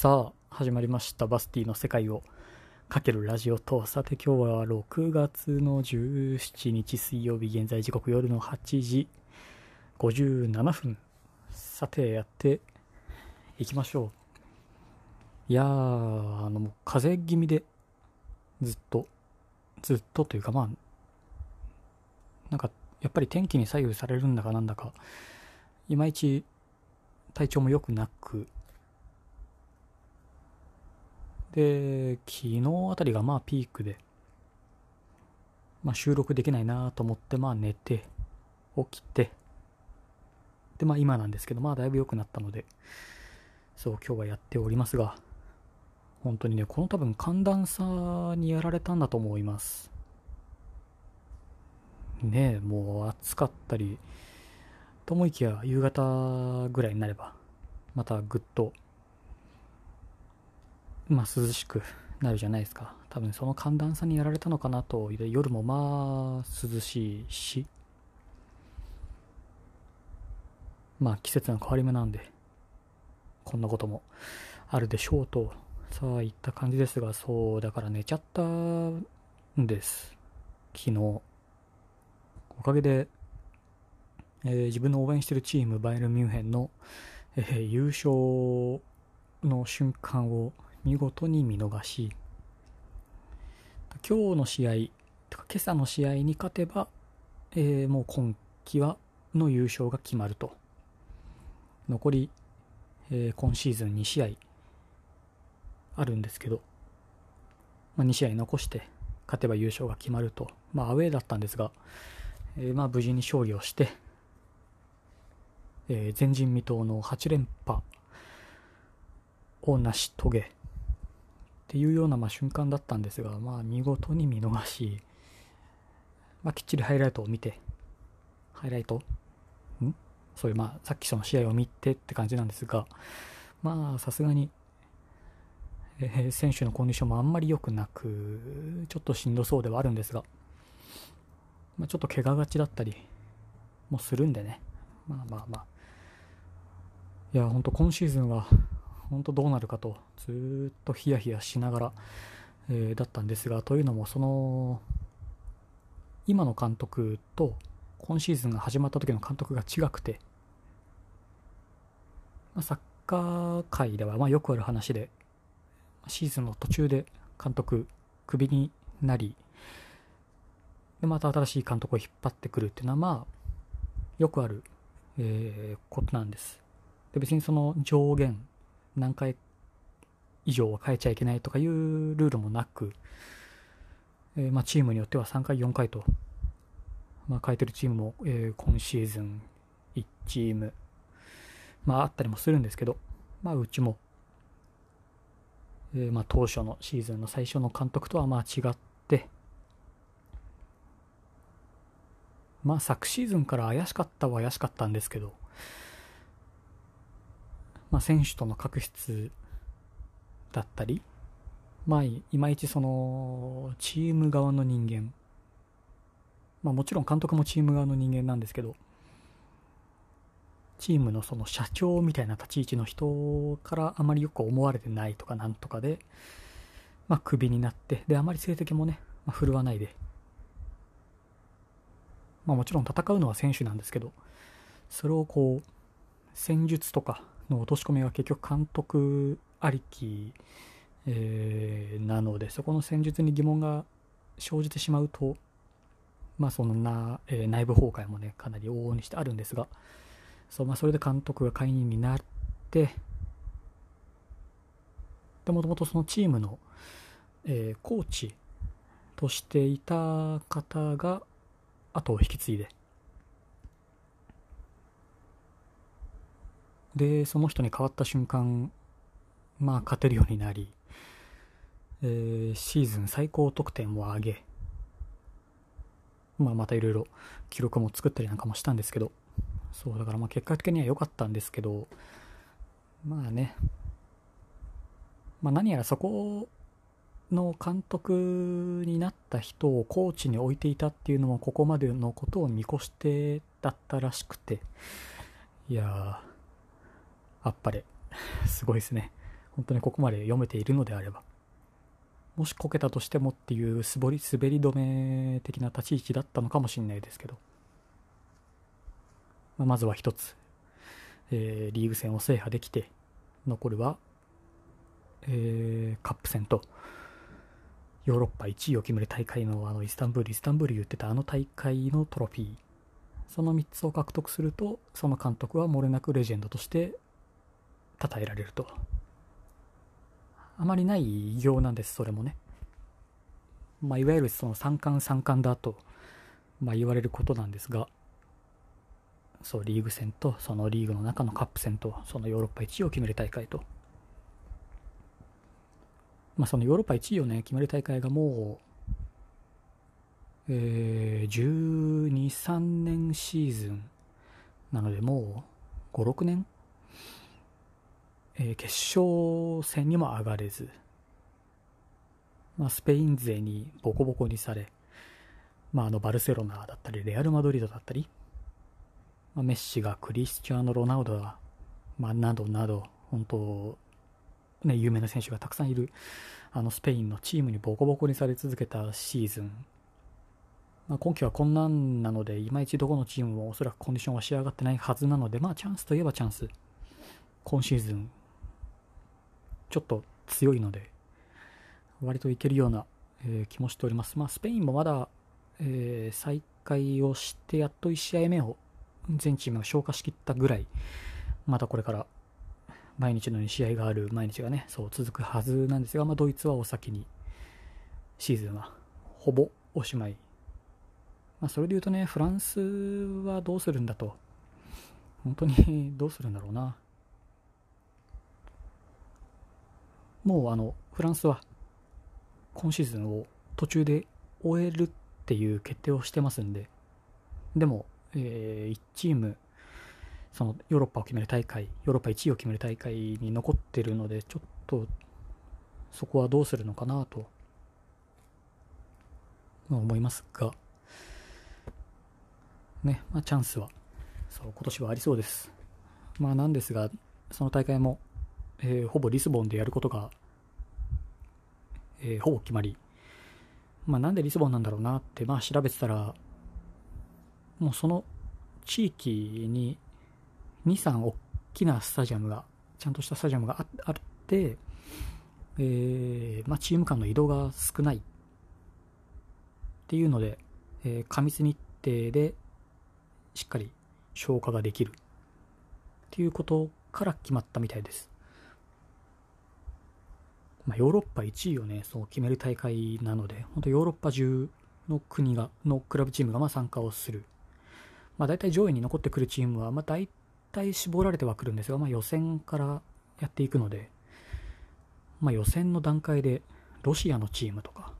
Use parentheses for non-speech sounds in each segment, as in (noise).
さあ、始まりました。バスティの世界をかけるラジオと、さて今日は6月の17日水曜日、現在時刻夜の8時57分。さて、やっていきましょう。いやー、あの、もう風邪気味で、ずっと、ずっとというかまあ、なんか、やっぱり天気に左右されるんだかなんだか、いまいち体調も良くなく、で、昨日あたりがまあピークで、まあ収録できないなと思って、まあ寝て、起きて、で、まあ今なんですけど、まあだいぶ良くなったので、そう今日はやっておりますが、本当にね、この多分寒暖差にやられたんだと思います。ねえ、もう暑かったり、と思いきや夕方ぐらいになれば、またぐっとまあ、涼しくなるじゃないですか。多分その寒暖差にやられたのかなと。夜もまあ涼しいし、まあ季節の変わり目なんで、こんなこともあるでしょうと、さあ言った感じですが、そう、だから寝ちゃったんです。昨日。おかげで、えー、自分の応援してるチーム、バイエルミュンヘンの、えー、優勝の瞬間を見事に見逃し、今日の試合、とか今朝の試合に勝てば、えー、もう今季はの優勝が決まると。残り、えー、今シーズン2試合あるんですけど、まあ、2試合残して勝てば優勝が決まると。まあアウェーだったんですが、えー、まあ無事に勝利をして、えー、前人未到の8連覇を成し遂げ、っていうようなま瞬間だったんですが、まあ、見事に見逃し、まあ、きっちりハイライトを見て、ハイライト？ん？そういう、まあ、さっきその試合を見てって感じなんですが、まあ、さすがに、えー、選手のコンディションもあんまり良くなく、ちょっとしんどそうではあるんですが、まあ、ちょっと怪我がちだったりもするんでね、まあまあまあ、いや、ほんと今シーズンは、本当どうなるかとずっとヒヤヒヤしながら、えー、だったんですがというのもその今の監督と今シーズンが始まった時の監督が違くて、まあ、サッカー界ではまあよくある話でシーズンの途中で監督クビになりでまた新しい監督を引っ張ってくるっていうのはまあよくある、えー、ことなんです。で別にその上限何回以上は変えちゃいけないとかいうルールもなく、えー、まあ、チームによっては3回、4回と、まあ、変えてるチームも、えー、今シーズン1チーム、まあ、あったりもするんですけど、まあ、うちも、えー、まあ、当初のシーズンの最初の監督とはまあ違って、まあ、昨シーズンから怪しかったは怪しかったんですけど、まあ、選手との確執だったり、まあ、いまいちその、チーム側の人間、まあもちろん監督もチーム側の人間なんですけど、チームのその社長みたいな立ち位置の人からあまりよく思われてないとかなんとかで、まあクビになって、で、あまり成績もね、まあ、振るわないで、まあもちろん戦うのは選手なんですけど、それをこう、戦術とかの落とし込みは結局監督ありき、えー、なのでそこの戦術に疑問が生じてしまうとまあそんな、えー、内部崩壊もねかなり往々にしてあるんですがそう、まあ、それで監督が解任になってでもともとそのチームの、えー、コーチとしていた方が後を引き継いでで、その人に変わった瞬間、まあ、勝てるようになり、えー、シーズン最高得点を上げ、まあ、またいろいろ記録も作ったりなんかもしたんですけど、そう、だからまあ結果的には良かったんですけど、まあね、まあ何やらそこの監督になった人をコーチに置いていたっていうのもここまでのことを見越してだったらしくて、いやー、あっぱれ。すごいですね。本当にここまで読めているのであれば。もしこけたとしてもっていう滑り滑り止め的な立ち位置だったのかもしれないですけど、まあ、まずは一つ、えー、リーグ戦を制覇できて、残るは、えー、カップ戦と、ヨーロッパ1位を決める大会のあのイスタンブール、イスタンブール言ってたあの大会のトロフィー、その3つを獲得すると、その監督は漏れなくレジェンドとして称えられると。あまりない偉業なんです、それもね。まあ、いわゆるその三冠三冠だと、まあ、言われることなんですが、そう、リーグ戦と、そのリーグの中のカップ戦と、そのヨーロッパ1位を決める大会と、まあ、そのヨーロッパ1位をね、決める大会がもう、えー、12、3年シーズンなので、もう5、6年えー、決勝戦にも上がれず、まあ、スペイン勢にボコボコにされ、まあ、あのバルセロナだったりレアル・マドリードだったり、まあ、メッシがクリスチャーノ・ロナウドが、まあ、などなど本当、ね、有名な選手がたくさんいるあのスペインのチームにボコボコにされ続けたシーズン、まあ、今季はこんなんなのでいまいちどこのチームもおそらくコンディションは仕上がってないはずなので、まあ、チャンスといえばチャンス。今シーズンちょっと強いので、割といけるような、えー、気もしております。まあ、スペインもまだ、えー、再開をして、やっと1試合目を全チームが消化しきったぐらい、またこれから毎日のように試合がある毎日がね、そう続くはずなんですが、まあ、ドイツはお先にシーズンはほぼおしまい。まあ、それで言うとね、フランスはどうするんだと。本当に (laughs) どうするんだろうな。もうあのフランスは今シーズンを途中で終えるっていう決定をしてますんで、でも、えー、1チーム、そのヨーロッパを決める大会、ヨーロッパ1位を決める大会に残ってるので、ちょっとそこはどうするのかなと、思いますが、ね、まあ、チャンスは、そう、今年はありそうです。まあ、なんですが、その大会もえー、ほぼリスボンでやることが、えー、ほぼ決まり、まあ、なんでリスボンなんだろうなって、まあ、調べてたら、もうその地域に2、3大きなスタジアムが、ちゃんとしたスタジアムがあって、えー、まあ、チーム間の移動が少ないっていうので、えー、過密日程でしっかり消化ができるっていうことから決まったみたいです。まあ、ヨーロッパ1位をね、そう決める大会なので、本当ヨーロッパ中の国が、のクラブチームがま参加をする。まあ、大体上位に残ってくるチームは、まあ、大体絞られてはくるんですが、まあ、予選からやっていくので、まあ、予選の段階でロシアのチームとか、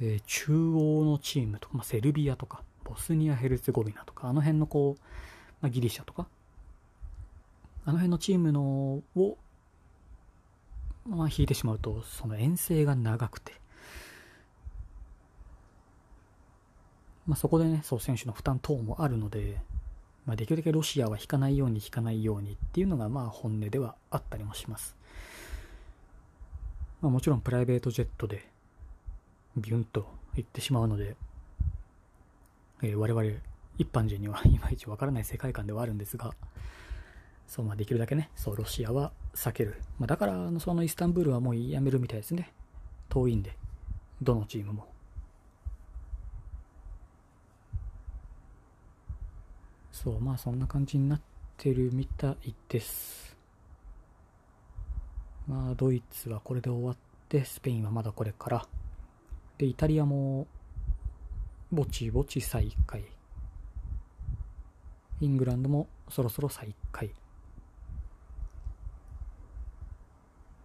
えー、中央のチームとか、まあ、セルビアとか、ボスニア・ヘルツェゴビナとか、あの辺のこう、まあ、ギリシャとか、あの辺のチームのをまあ、引いてしまうと、その遠征が長くて、まあ、そこでね、そう、選手の負担等もあるので、まあ、できるだけロシアは引かないように引かないようにっていうのが、まあ、本音ではあったりもします。まあ、もちろんプライベートジェットで、ビュンと行ってしまうので、えー、我々一般人にはいまいちわからない世界観ではあるんですが、そう、まあ、できるだけね、そう、ロシアは避ける。まあ、だから、そのイスタンブールはもうやめるみたいですね。遠いんで、どのチームも。そう、まあ、そんな感じになってるみたいです。まあ、ドイツはこれで終わって、スペインはまだこれから。で、イタリアも、ぼちぼち再開。イングランドもそろそろ再開。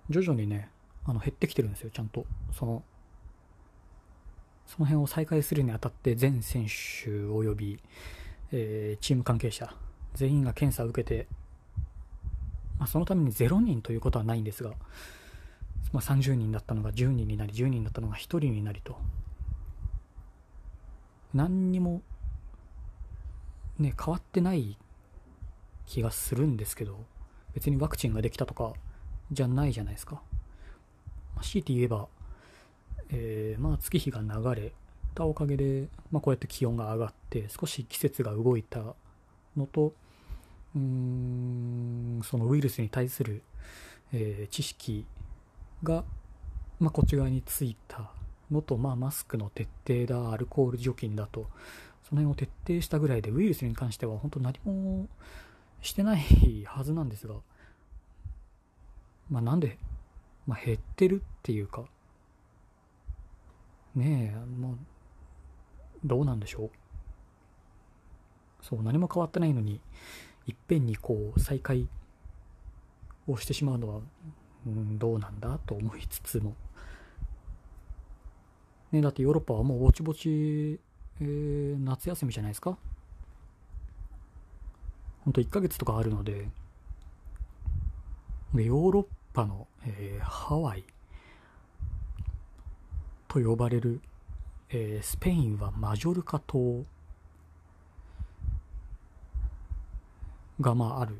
徐々にね、あの減ってきてるんですよ、ちゃんと。その、その辺を再開するにあたって全選手及び、えー、チーム関係者、全員が検査を受けて、まあ、そのために0人ということはないんですが、まあ、30人だったのが10人になり、10人だったのが1人になりと、何にも、ね、変わってない気がするんですけど、別にワクチンができたとか、じゃないじゃないですか。まあ、強いて言えば、えー、まあ月日が流れたおかげで、まあ、こうやって気温が上がって少し季節が動いたのとうんそのウイルスに対する、えー、知識が、まあ、こっち側についたのと、まあ、マスクの徹底だアルコール除菌だとその辺を徹底したぐらいでウイルスに関しては本当何もしてないはずなんですが、まあ、なんで、まあ、減ってるっていうか。ねえもうどうなんでしょう。そう何も変わってないのにいっぺんにこう再開をしてしまうのは、うん、どうなんだと思いつつも、ね、だってヨーロッパはもうぼちぼち、えー、夏休みじゃないですか。ほんと1ヶ月とかあるのででヨーロッパの、えー、ハワイと呼ばれる、えー、スペインはマジョルカ島がまあある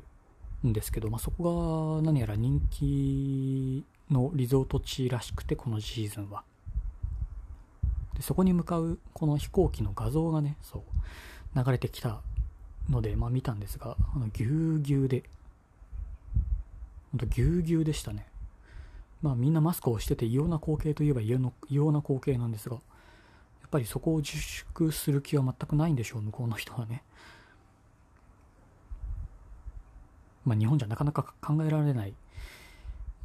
んですけど、まあ、そこが何やら人気のリゾート地らしくてこのシーズンは。でそこに向かうこの飛行機の画像がねそう流れてきたので、まあ、見たんですがあのぎゅうぎゅうで。ぎゅうぎゅうでしたね。まあみんなマスクをしてて異様な光景といえば異様な光景なんですがやっぱりそこを自粛する気は全くないんでしょう向こうの人はね。まあ、日本じゃなかなか考えられない、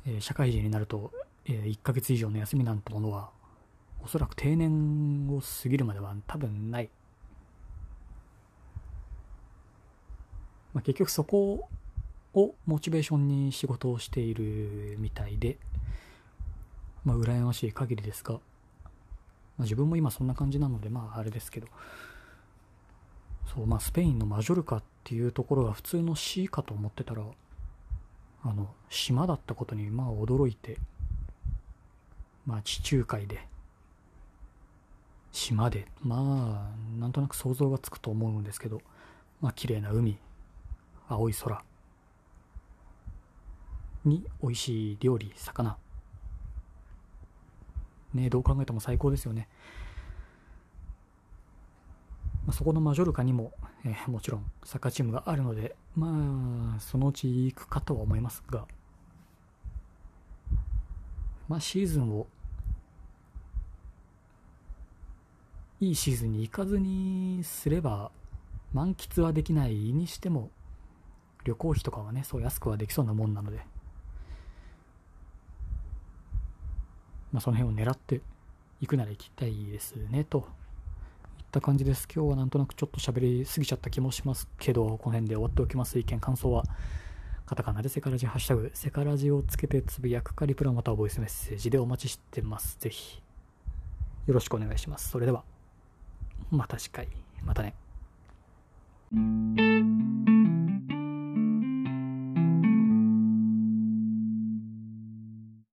えー、社会人になると、えー、1ヶ月以上の休みなんてものはおそらく定年を過ぎるまでは多分ない、まあ、結局そこをモチベーションに仕事をしているみたいで。まあ羨ましい限りですが、まあ、自分も今そんな感じなのでまああれですけど。そうまあスペインのマジョルカっていうところが普通の市かと思ってたらあの島だったことにまあ驚いて。まあ地中海で。島で。まあなんとなく想像がつくと思うんですけど。まあ綺麗な海。青い空。に美味しい料理魚。ねどう考えても最高ですよね。まあ、そこのマジョルカにも、えー、もちろんサッカーチームがあるので、まあ、そのうち行くかとは思いますが、まあ、シーズンを、いいシーズンに行かずにすれば、満喫はできないにしても、旅行費とかはね、そう安くはできそうなもんなので、まあ、その辺を狙って行くなら行きたいですね、といった感じです。今日はなんとなくちょっと喋りすぎちゃった気もしますけど、この辺で終わっておきます。意見、感想は、カタカナでセカラジ、ハッシュタグ、セカラジをつけてつぶやくかリプラまたはボイスメッセージでお待ちしてます。ぜひ、よろしくお願いします。それでは、また次回、またね。